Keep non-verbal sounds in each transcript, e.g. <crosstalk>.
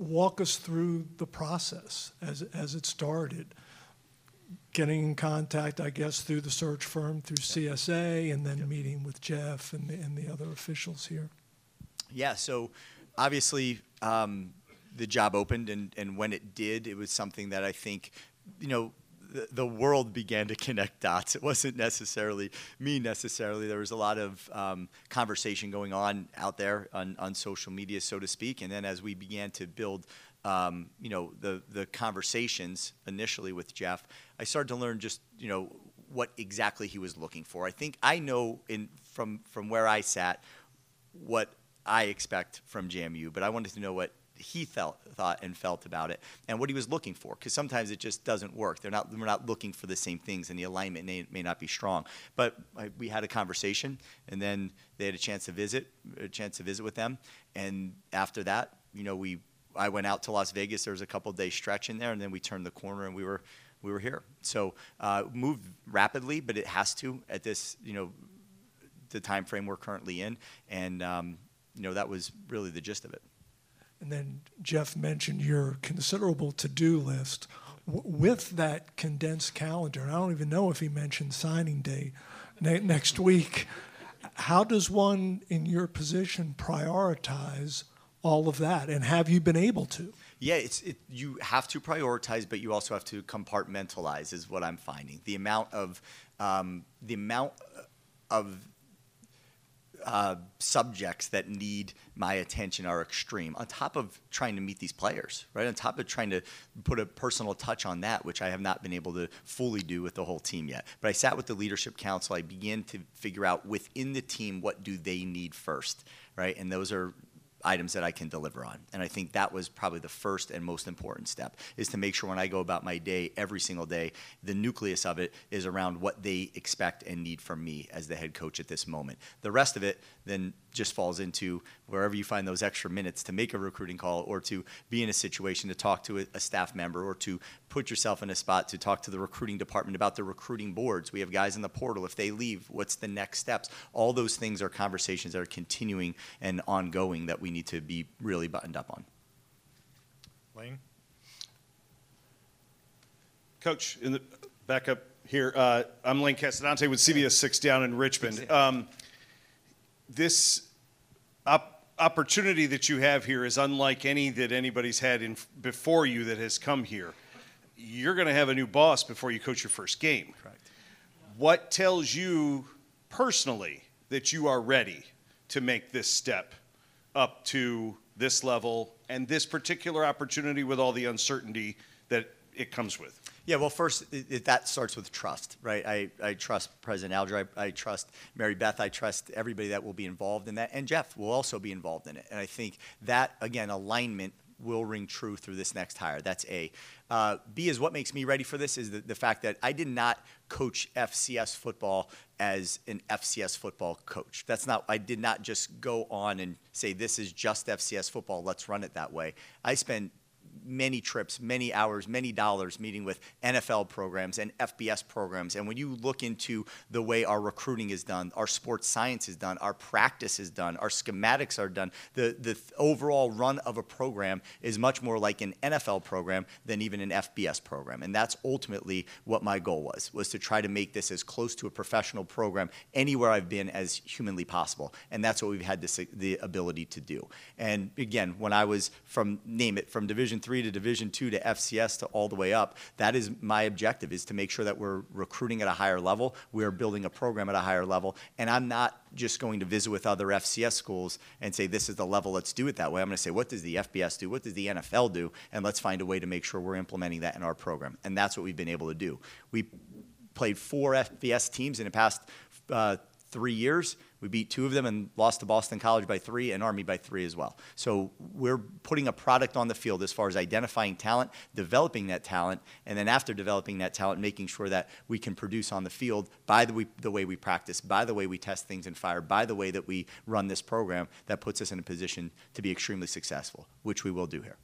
walk us through the process as, as it started. Getting in contact, I guess, through the search firm, through CSA, and then yep. meeting with Jeff and the, and the other officials here. Yeah, so obviously um, the job opened, and, and when it did, it was something that I think, you know, the, world began to connect dots. It wasn't necessarily me necessarily. There was a lot of um, conversation going on out there on, on social media, so to speak. And then as we began to build, um, you know, the the conversations initially with Jeff, I started to learn just you know what exactly he was looking for. I think I know in from from where I sat what I expect from JMU, but I wanted to know what he felt, thought and felt about it and what he was looking for because sometimes it just doesn't work. They're not we're not looking for the same things and the alignment may, may not be strong. But I, we had a conversation and then they had a chance to visit a chance to visit with them. And after that you know we I went out to Las Vegas. There was a couple day stretch in there and then we turned the corner and we were we were here. So uh, moved rapidly but it has to at this you know the time frame we're currently in. And um, you know that was really the gist of it and then Jeff mentioned your considerable to-do list. With that condensed calendar, I don't even know if he mentioned signing day ne- next week. How does one in your position prioritize all of that, and have you been able to? Yeah, it's it, you have to prioritize, but you also have to compartmentalize. Is what I'm finding. The amount of um, the amount of uh, subjects that need my attention are extreme. On top of trying to meet these players, right? On top of trying to put a personal touch on that, which I have not been able to fully do with the whole team yet. But I sat with the leadership council. I began to figure out within the team what do they need first, right? And those are items that I can deliver on. And I think that was probably the first and most important step is to make sure when I go about my day every single day, the nucleus of it is around what they expect and need from me as the head coach at this moment. The rest of it then just falls into wherever you find those extra minutes to make a recruiting call or to be in a situation to talk to a, staff member or to put yourself in a spot to talk to the recruiting department about the recruiting boards. We have guys in the portal. If they leave, what's the next steps? All those things are conversations that are continuing and ongoing that we need to be really buttoned up on. Lane? Coach, in the back up here, uh, I'm Lane Casadante with CBS 6 down in Richmond. Um, this op- opportunity that you have here is unlike any that anybody's had in, before you that has come here. You're going to have a new boss before you coach your first game. Correct. What tells you personally that you are ready to make this step up to this level and this particular opportunity with all the uncertainty that it comes with? Yeah, well, first, it, it, that starts with trust, right? I, I trust President Alger. I, I, trust Mary Beth. I trust everybody that will be involved in that. And Jeff will also be involved in it. And I think that, again, alignment will ring true through this next hire. That's A. Uh, B is what makes me ready for this is the, the fact that I did not coach FCS football as an FCS football coach. That's not, I did not just go on and say, this is just FCS football, let's run it that way. I spent many trips, many hours, many dollars meeting with NFL programs and FBS programs. And when you look into the way our recruiting is done, our sports science is done, our practice is done, our schematics are done, the, the overall run of a program is much more like an NFL program than even an FBS program. And that's ultimately what my goal was, was to try to make this as close to a professional program anywhere I've been as humanly possible. And that's what we've had this, the ability to do. And again, when I was from, name it, from Division three to Division two to FCS to all the way up. That is my objective: is to make sure that we're recruiting at a higher level, we are building a program at a higher level, and I'm not just going to visit with other FCS schools and say this is the level. Let's do it that way. I'm going to say what does the FBS do? What does the NFL do? And let's find a way to make sure we're implementing that in our program. And that's what we've been able to do. We played four FBS teams in the past uh, three years. We beat two of them and lost to Boston College by three and Army by three as well. So we're putting a product on the field as far as identifying talent, developing that talent, and then after developing that talent, making sure that we can produce on the field by the way, the way we practice, by the way we test things in fire, by the way that we run this program that puts us in a position to be extremely successful, which we will do here.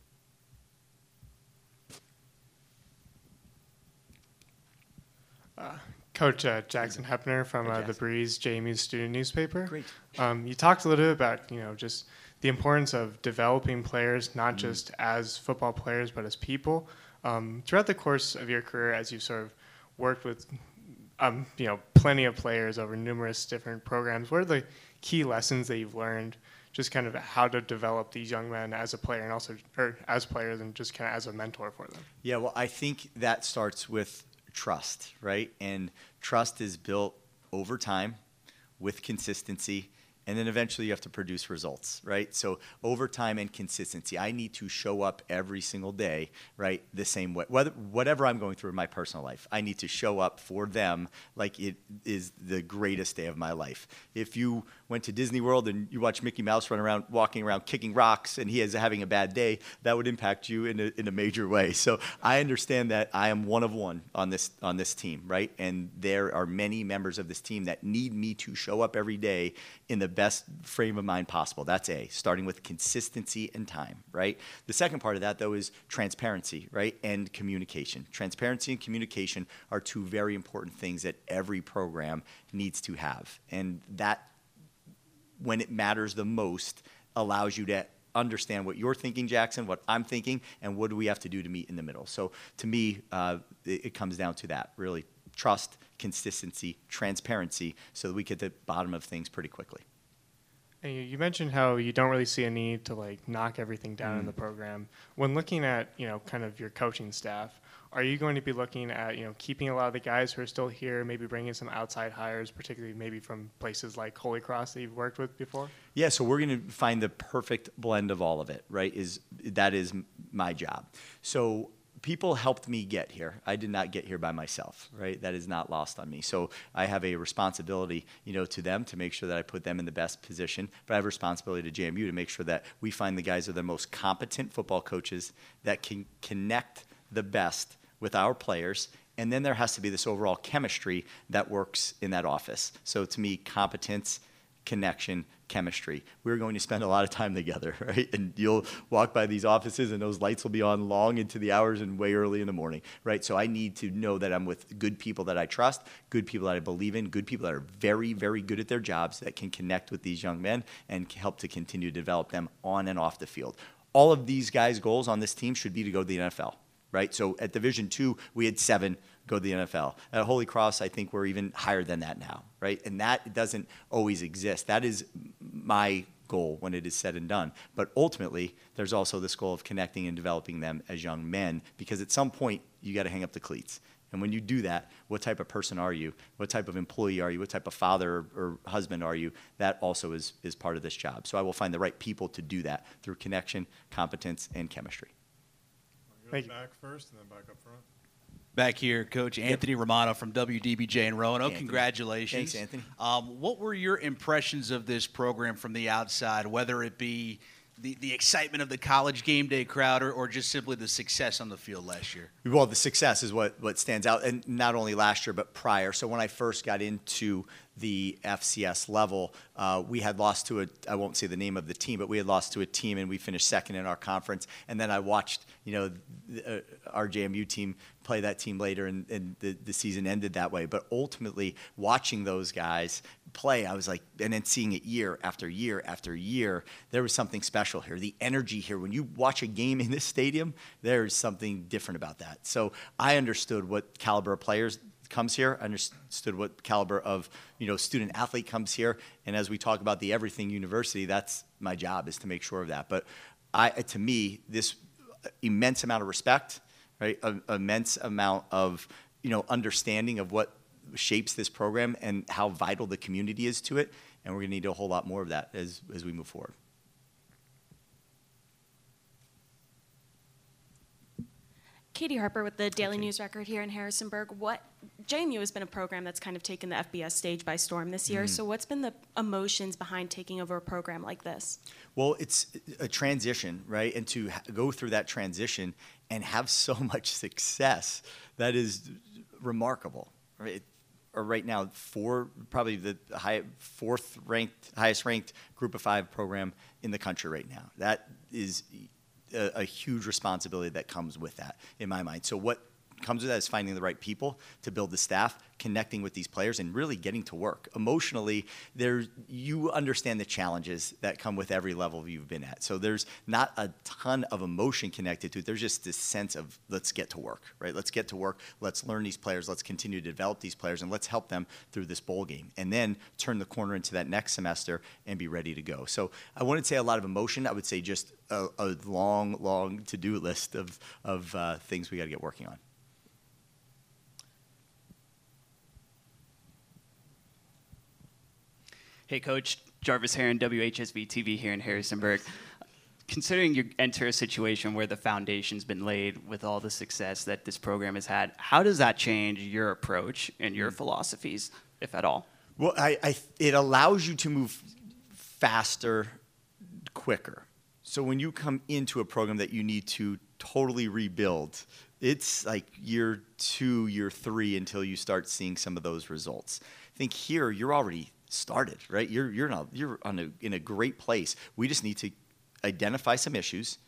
Uh, Coach uh, Jackson Hepner from uh, the Breeze JMU student newspaper. Great. Um, you talked a little bit about you know just the importance of developing players, not just as football players, but as people. Um, throughout the course of your career, as you've sort of worked with, um, you know, plenty of players over numerous different programs, what are the key lessons that you've learned? Just kind of how to develop these young men as a player and also, or as players and just kind of as a mentor for them. Yeah, well, I think that starts with trust, right? And trust is built over time with consistency and then eventually you have to produce results, right? So over time and consistency, I need to show up every single day, right, the same way. Whether, whatever I'm going through in my personal life, I need to show up for them like it is the greatest day of my life. If you went to Disney World and you watch Mickey Mouse run around, walking around, kicking rocks, and he is having a bad day, that would impact you in a, in a major way. So I understand that I am one of one on this on this team, right? And there are many members of this team that need me to show up every day in the best frame of mind possible. That's A, starting with consistency and time, right? The second part of that, though, is transparency, right? And communication. Transparency and communication are two very important things that every program needs to have. And that when it matters the most, allows you to understand what you're thinking, Jackson, what I'm thinking, and what do we have to do to meet in the middle. So to me, uh, it, it comes down to that really trust, consistency, transparency, so that we get to the bottom of things pretty quickly. And you, you mentioned how you don't really see a need to like knock everything down in the mm. program. When looking at you know kind of your coaching staff, are you going to be looking at you know keeping a lot of the guys who are still here, maybe bringing some outside hires, particularly maybe from places like Holy Cross that you've worked with before? Yeah, so we're going to find the perfect blend of all of it, right? Is that is my job. So people helped me get here. I did not get here by myself, right? That is not lost on me. So I have a responsibility, you know, to them to make sure that I put them in the best position. But I have a responsibility to JMU to make sure that we find the guys that are the most competent football coaches that can connect the best with our players and then there has to be this overall chemistry that works in that office. So to me, competence, connection, chemistry. We're going to spend a lot of time together, <laughs> right? And you'll walk by these offices and those lights will be on long into the hours and way early in the morning, right? So I need to know that I'm with good people that I trust, good people that I believe in, good people that are very, very good at their jobs that can connect with these young men and help to continue to develop them on and off the field. All of these guys' goals on this team should be to go to the NFL, right? So at Division Two, we had seven go to the NFL. At Holy Cross, I think we're even higher than that now, right? And that doesn't always exist. That is my goal when it is said and done. But ultimately, there's also this goal of connecting and developing them as young men because at some point, you got to hang up the cleats. And when you do that, what type of person are you? What type of employee are you? What type of father or, or husband are you? That also is, is part of this job. So I will find the right people to do that through connection, competence, and chemistry. Thank you. back first and then back up front. Back here, Coach Anthony Romano from WDBJ in Roanoke. Anthony. Congratulations. Thanks, Anthony. Um, what were your impressions of this program from the outside, whether it be the, the excitement of the college game day crowd or, or just simply the success on the field last year? Well, the success is what, what stands out, and not only last year, but prior. So when I first got into the FCS level, uh, we had lost to a, I won't say the name of the team, but we had lost to a team and we finished second in our conference. And then I watched, you know, the, uh, our JMU team play that team later and, and the, the season ended that way. But ultimately, watching those guys play, I was like, and then seeing it year after year after year, there was something special here. The energy here, when you watch a game in this stadium, there's something different about that. So I understood what caliber of players comes here, understood what caliber of you know student athlete comes here, and as we talk about the Everything University, that's my job is to make sure of that. But I, to me, this immense amount of respect, right, an immense amount of you know understanding of what shapes this program and how vital the community is to it, and we're going to need a whole lot more of that as as we move forward. Katie Harper with the Daily News Record here in Harrisonburg. What JMU has been a program that's kind of taken the FBS stage by storm this year. Mm-hmm. So what's been the emotions behind taking over a program like this? Well, it's a transition, right? And to go through that transition and have so <laughs> much success, that is remarkable, right? Or right now, four, probably the high, fourth ranked, highest ranked group of five program in the country right now. That is a, a huge responsibility that comes with that in my mind. So what comes with that is finding the right people to build the staff, connecting with these players, and really getting to work. Emotionally, there you understand the challenges that come with every level you've been at. So there's not a ton of emotion connected to it. There's just this sense of let's get to work, right? Let's get to work. Let's learn these players. Let's continue to develop these players, and let's help them through this bowl game, and then turn the corner into that next semester and be ready to go. So I wouldn't say a lot of emotion. I would say just a, a long, long to-do list of of uh, things we got to get working on. Hey, Coach Jarvis Heron, WHSV TV here in Harrisonburg. Considering you enter a situation where the foundation's been laid with all the success that this program has had, how does that change your approach and your mm. philosophies, if at all? Well, I, I, it allows you to move faster, quicker. So when you come into a program that you need to totally rebuild, it's like year two, year three until you start seeing some of those results. I think here you're already started, right? You're you're you're on a, in a great place. We just need to identify some issues,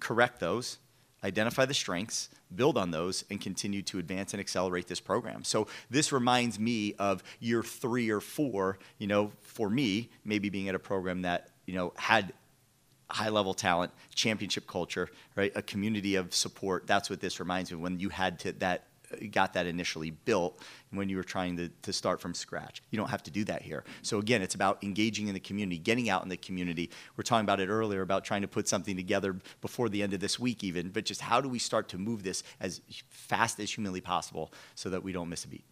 correct those, identify the strengths, build on those, and continue to advance and accelerate this program. So this reminds me of year three or four. You know, for me, maybe being at a program that you know had high level talent, championship culture, right? A community of support. That's what this reminds me when you had to that got that initially built when you were trying to, to start from scratch. You don't have to do that here. So again, it's about engaging in the community, getting out in the community. We're talking about it earlier about trying to put something together before the end of this week even, but just how do we start to move this as fast as humanly possible so that we don't miss a beat?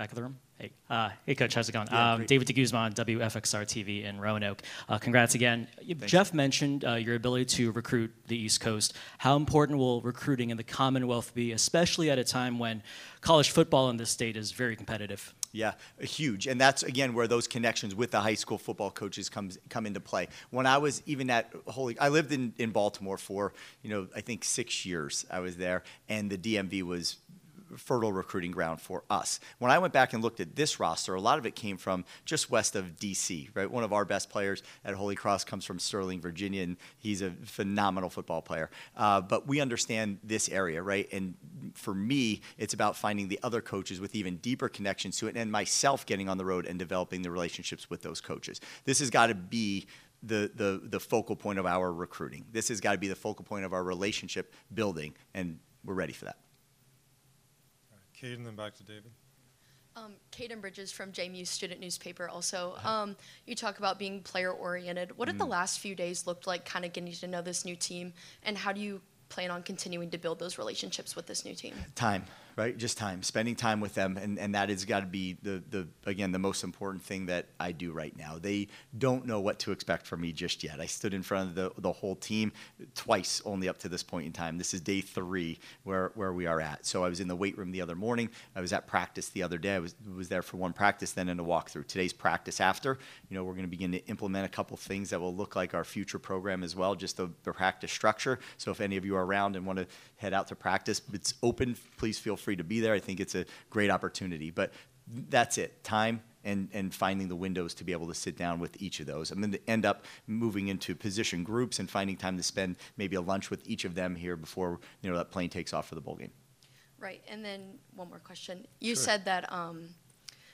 Back of the room. Hey, uh, hey, coach, how's it going? Yeah, um. David DeGuzman, WFXR TV in Roanoke. Uh, congrats again. Jeff mentioned uh, your ability to recruit the East Coast. How important will recruiting in the Commonwealth be, especially at a time when college football in this state is very competitive? Yeah, huge, and that's again where those connections with the high school football coaches comes come into play. When I was even at Holy, I lived in in Baltimore for you know I think six years. I was there, and the DMV was fertile recruiting ground for us. When I went back and looked at this roster, a lot of it came from just west of DC, right? One of our best players at Holy Cross comes from Sterling, Virginia, and he's a phenomenal football player. Uh, but we understand this area, right? And for me, it's about finding the other coaches with even deeper connections to it, and myself getting on the road and developing the relationships with those coaches. This has got to be the, the, the focal point of our recruiting. This has got to be the focal point of our relationship building, and we're ready for that. Kate, and then back to David. Um, Kaden Bridges from JMU Student Newspaper. Also, um, you talk about being player oriented. What have the last few days looked like, kind of getting to know this new team, and how do you plan on continuing to build those relationships with this new team? time right? Just time spending time with them and, and that has got to be the, the again the most important thing that i do right now. They don't know what to expect from me just yet. I stood in front of the, the whole team twice only up to this point in time. This is day three where, where we are at. So i was in the weight room the other morning. I was at practice the other day. I was, was there for one practice then in a walkthrough. Today's practice after you know we're going to begin to implement a couple things that will look like our future program as well just the, the practice structure. So if any of you are around and want to head out to practice it's open. Please feel free to be there i think it's a great opportunity but that's it time and, and finding the windows to be able to sit down with each of those. I'm going to end up moving into position groups and finding time to spend maybe a lunch with each of them here before you know that plane takes off for the bowl game. Right. And then one more question. You said that, um,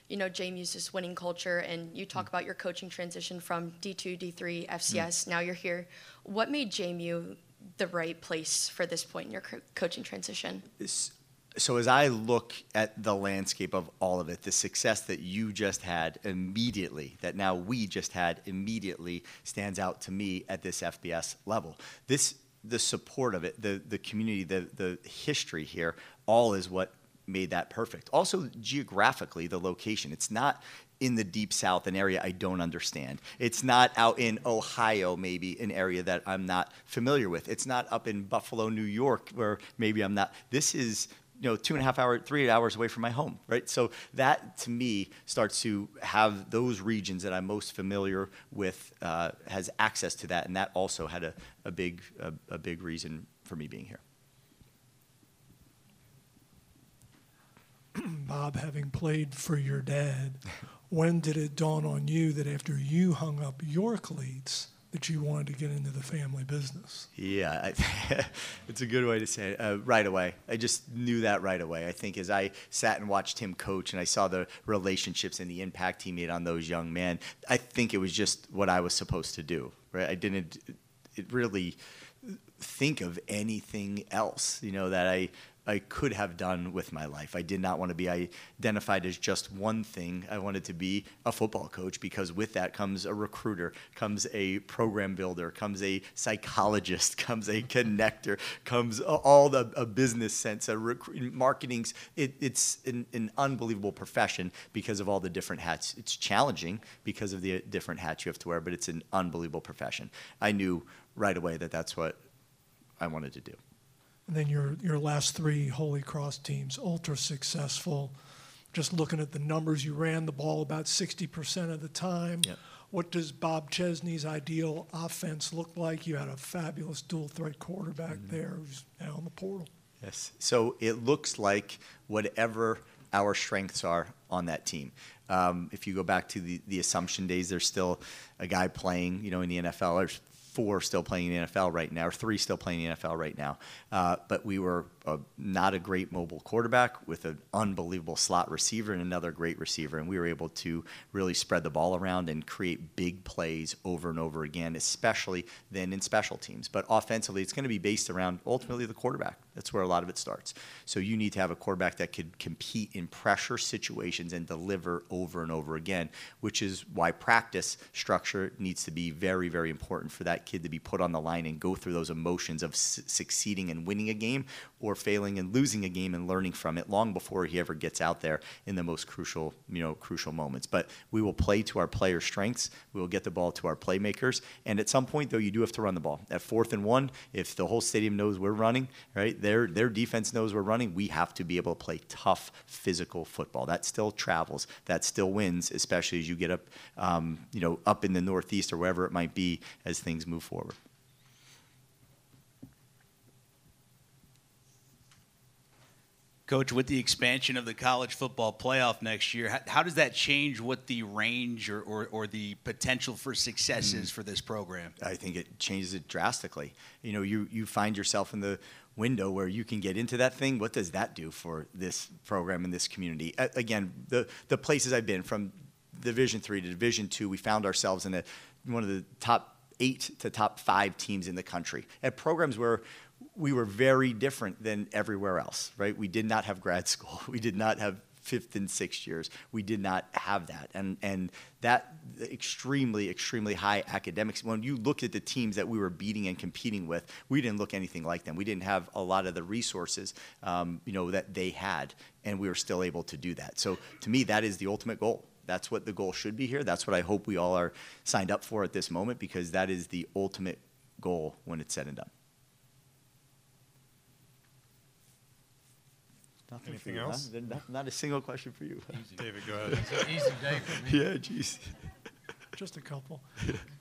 you know, JMU's uses winning culture, and you talk about your coaching transition from D2, D3, FCS. Now you're here. What made JMU the right place for this point in your co- coaching transition? This- so as I look at the landscape of all of it, the success that you just had immediately, that now we just had immediately, stands out to me at this FBS level. This, the support of it, the the community, the the history here, all is what made that perfect. Also geographically, the location. It's not in the deep south, an area I don't understand. It's not out in Ohio, maybe an area that I'm not familiar with. It's not up in Buffalo, New York, where maybe I'm not. This is you know two and a half hours, three hours away from my home, right? So that to me starts to have those regions that I'm most familiar with uh, has access to that, and that also had a, a big a, a big reason for me being here. <clears throat> Bob, having played for your dad, when did it dawn on you that after you hung up your cleats, that you wanted to get into the family business? Yeah, I, <laughs> it's a good way to say it. Uh, right away, I just knew that right away. I think as I sat and watched him coach, and I saw the relationships and the impact he made on those young men, I think it was just what I was supposed to do. Right? I didn't it really think of anything else. You know that I I could have done with my life. I did not want to be identified as just one thing. I wanted to be a football coach because with that comes a recruiter, comes a program builder, comes a psychologist, <laughs> comes a connector, comes all the a business sense, a rec- marketing. It, it's an, an unbelievable profession because of all the different hats. It's challenging because of the uh, different hats you have to wear, but it's an unbelievable profession. I knew right away that that's what I wanted to do. And then your, your last three Holy Cross teams, ultra successful. Just looking at the numbers, you ran the ball about 60% of the time. Yep. What does Bob Chesney's ideal offense look like? You had a fabulous dual threat quarterback there who's now in the portal. Yes. So it looks like whatever our strengths are on that team. Um, if you go back to the, the Assumption days, there's still a guy playing, you know, in the NFL. There's four still playing in the NFL right now, or three still playing in the NFL right now. Uh, but we were a, not a great mobile quarterback with an unbelievable slot receiver and another great receiver. And we were able to really spread the ball around and create big plays over and over again, especially then in special teams. But offensively, it's going to be based around ultimately the quarterback. That's where a lot of it starts. So you need to have a quarterback that could compete in pressure situations and deliver over and over again, which is why practice structure needs to be very, very important for that kid to be put on the line and go through those emotions of su- succeeding and winning a game or failing and losing a game and learning from it long before he ever gets out there in the most crucial, you know, crucial moments. But we will play to our player strengths. We will get the ball to our playmakers. And at some point, though, you do have to run the ball. At fourth and one, if the whole stadium knows we're running, right, their their defense knows we're running, we have to be able to play tough, physical football. That still travels. That still wins, especially as you get up, um, you know, up in the Northeast or wherever it might be as things move forward. Coach, with the expansion of the college football playoff next year, how, how does that change what the range or, or, or the potential for success mm. is for this program? I think it changes it drastically. You know, you, you find yourself in the window where you can get into that thing. What does that do for this program and this community? Again, the, the places I've been from Division three to Division two, we found ourselves in a, one of the top eight to top five teams in the country at programs where we were very different than everywhere else, right? We did not have grad <laughs> school. We did not have fifth and sixth years. We did not have that. And, and that extremely, extremely high academics, when you looked at the teams that we were beating and competing with, we didn't look anything like them. We didn't have a lot of the resources, um, you know, that they had, and we were still able to do that. So to me, that is the ultimate goal. That's what the goal should be here. That's what I hope we all are signed up for at this moment because that is the ultimate goal when it's said and done. Nothing Anything for you, else? Not, not a single question for you. David, go <laughs> ahead. Easy day for me. yeah, jeez. Just a couple. <laughs>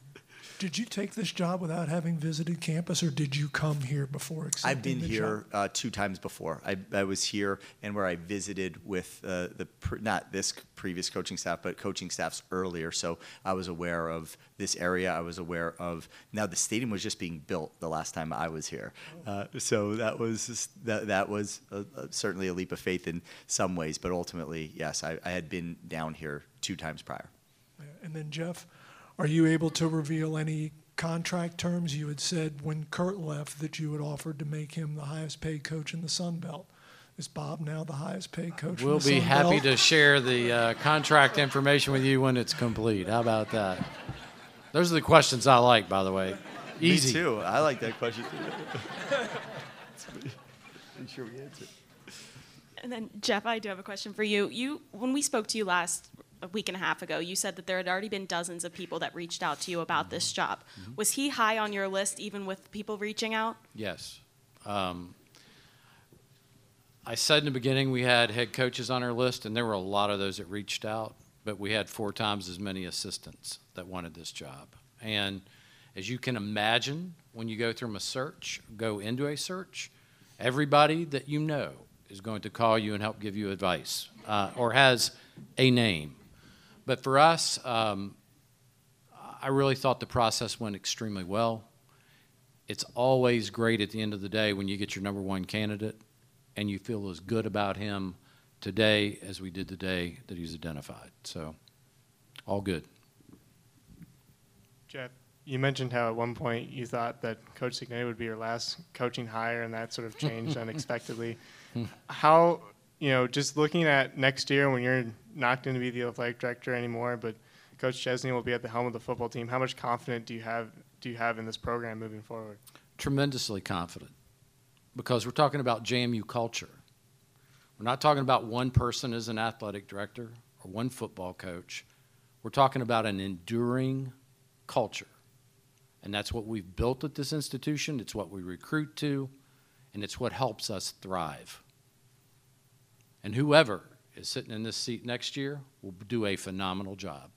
Did you take this job without having visited campus, or did you come here before accepting I've been here uh, two times before. I, I was here and where I visited with uh, the pr- not this previous coaching staff, but coaching staffs earlier. So I was aware of this area. I was aware of now the stadium was just being built the last time I was here. Uh, so that was that that was a, a, certainly a leap of faith in some ways, but ultimately, yes, I, I had been down here two times prior. And then Jeff, are you able to reveal any contract terms? You had said when Curt left that you had offered to make him the highest paid coach in the Sun Belt. Is Bob now the highest paid coach? in the We'll the be Sun happy Belt? to share the uh, contract information with you when it's complete. How about that? Those are the questions I like, by the way. Easy. Me too. I like that question <laughs> too. I'm sure we answer. And then Jeff, I do have a question for you. You, when we spoke to you last a week and a half ago, you said that there had already been dozens of people that reached out to you about this job. Was he high on your list, even with people reaching out? Yes. Um, I said in the beginning we had head coaches on our list, and there were a lot of those that reached out, but we had four times as many assistants that wanted this job. And as you can imagine, when you go through a search, go into a search, everybody that you know is going to call you and help give you advice uh, or has a name. But for us, um, I really thought the process went extremely well. It's always great at the end of the day when you get your number one candidate and you feel as good about him today as we did the day that he's identified. So, all good. Jeff, you mentioned how at one point you thought that Coach Cignetti would be your last coaching hire, and that sort of changed <laughs> unexpectedly. How, you know, just looking at next year when you're not going to be the athletic director anymore, but Coach Chesney will be at the helm of the football team. How much confidence do you have do you have in this program moving forward? Tremendously confident because we're talking about JMU culture. We're not talking about one person as an athletic director or one football coach. We're talking about an enduring culture. And that's what we've built at this institution. It's what we recruit to, and it's what helps us thrive. And whoever is sitting in this seat next year will do a phenomenal job.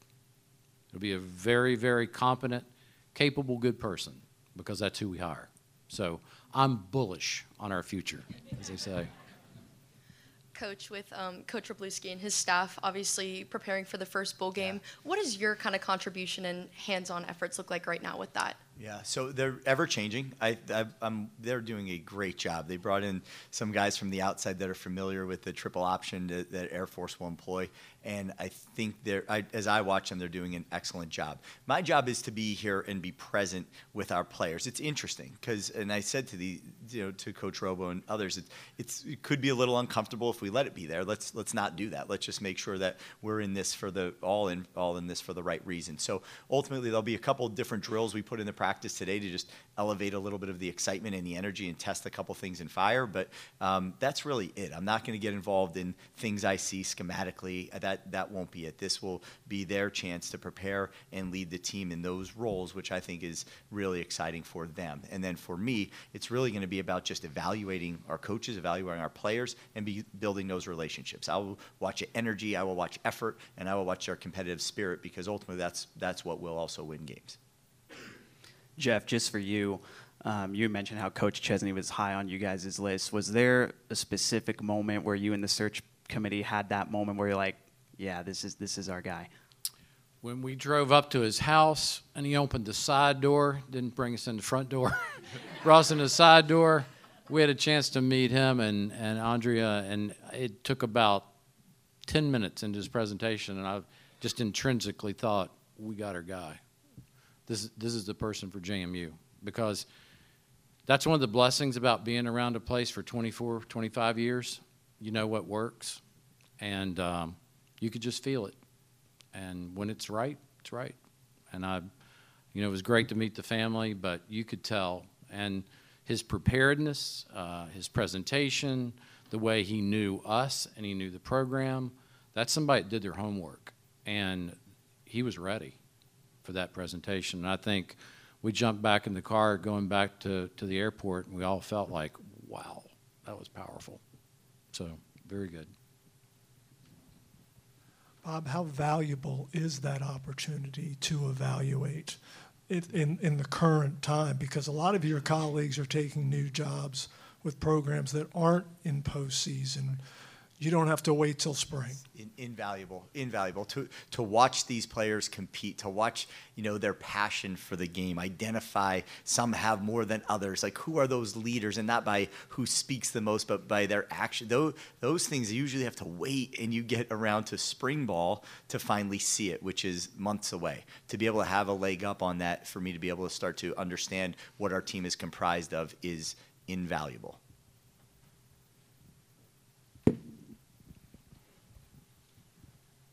It'll be a very, very competent, capable, good person because that's who we hire. So I'm bullish on our future, as they say. Coach, with um, Coach Wroblewski and his staff, obviously preparing for the first bowl game, what does your kind of contribution and hands-on efforts look like right now with that? Yeah, so they're ever changing. I, I, I'm, they're doing a great job. They brought in some guys from the outside that are familiar with the triple option that Air Force will employ, and I think they're, I, as I watch them, they're doing an excellent job. My job is to be here and be present with our players. It's interesting because, and I said to the, you know, to Coach Robo and others, it's, it's, it could be a little uncomfortable if we let it be there. Let's let's not do that. Let's just make sure that we're in this for the all in all in this for the right reason. So ultimately, there'll be a couple different drills we put in the practice today to just elevate a little bit of the excitement and the energy and test a couple things in fire. But um, that's really it. I'm not going to get involved in things I see schematically. That that that won't be it. This will be their chance to prepare and lead the team in those roles, which I think is really exciting for them. And then for me, it's really going to be about just evaluating our coaches, evaluating our players, and be building those relationships. I will watch energy, I will watch effort, and I will watch our competitive spirit because ultimately that's that's what will also win games. Jeff, just for you, um, you mentioned how Coach Chesney was high on you guys' list. Was there a specific moment where you and the search committee had that moment where you're like, yeah, this is this is our guy? When we drove up to his house and he opened the side door, didn't bring us in the front door, <laughs> brought us in the side door, we had a chance to meet him and, and Andrea, and it took about 10 minutes into his presentation, and I just intrinsically thought, we got our guy. This, is- this is the person for JMU. Because that's one of the blessings about being around a place for 24, 25 years. You know what works, and um, you could just feel it. And when it's right, it's right. And I, you know, it was great to meet the family, but you could tell. And his preparedness, uh, his presentation, the way he knew us and he knew the program, that's somebody that did their homework. And he was ready for that presentation. And I think we jumped back in the car going back to, to the airport, and we all felt like, wow, that was powerful. So, very good. How valuable is that opportunity to evaluate it in, in the current time? Because a lot of your colleagues are taking new jobs with programs that aren't in postseason. You don't have to wait till spring. In, invaluable, invaluable to to watch these players compete, to watch you know their passion for the game, identify some have more than others. Like who are those leaders, and not by who speaks the most, but by their action. Those those things usually have to wait, and you get around to spring ball to finally see it, which is months away. To be able to have a leg up on that, for me to be able to start to understand what our team is comprised of, is invaluable.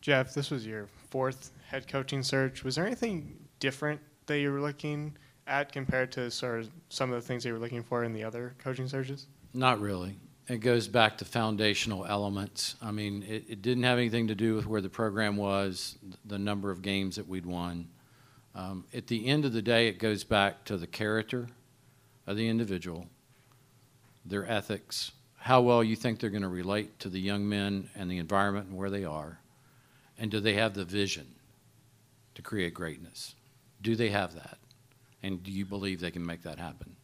Jeff, this was your fourth head coaching search. Was there anything different that you were looking at compared to sort of some of the things that you were looking for in the other coaching searches? Not really. It goes back to foundational elements. I mean, it, it didn't have anything to do with where the program was, the number of games that we'd won. Um, at the end of the day, it goes back to the character of the individual, their ethics, how well you think they're going to relate to the young men and the environment and where they are, and do they have the vision to create greatness? Do they have that? And do you believe they can make that happen?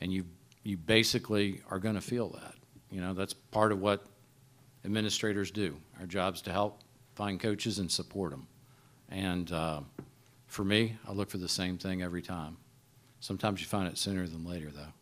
And you you basically are going to feel that. You know, that's part of what administrators do. Our job's to help find coaches and support them. And uh, For me, I look for the same thing every time. Sometimes you find it sooner than later, though.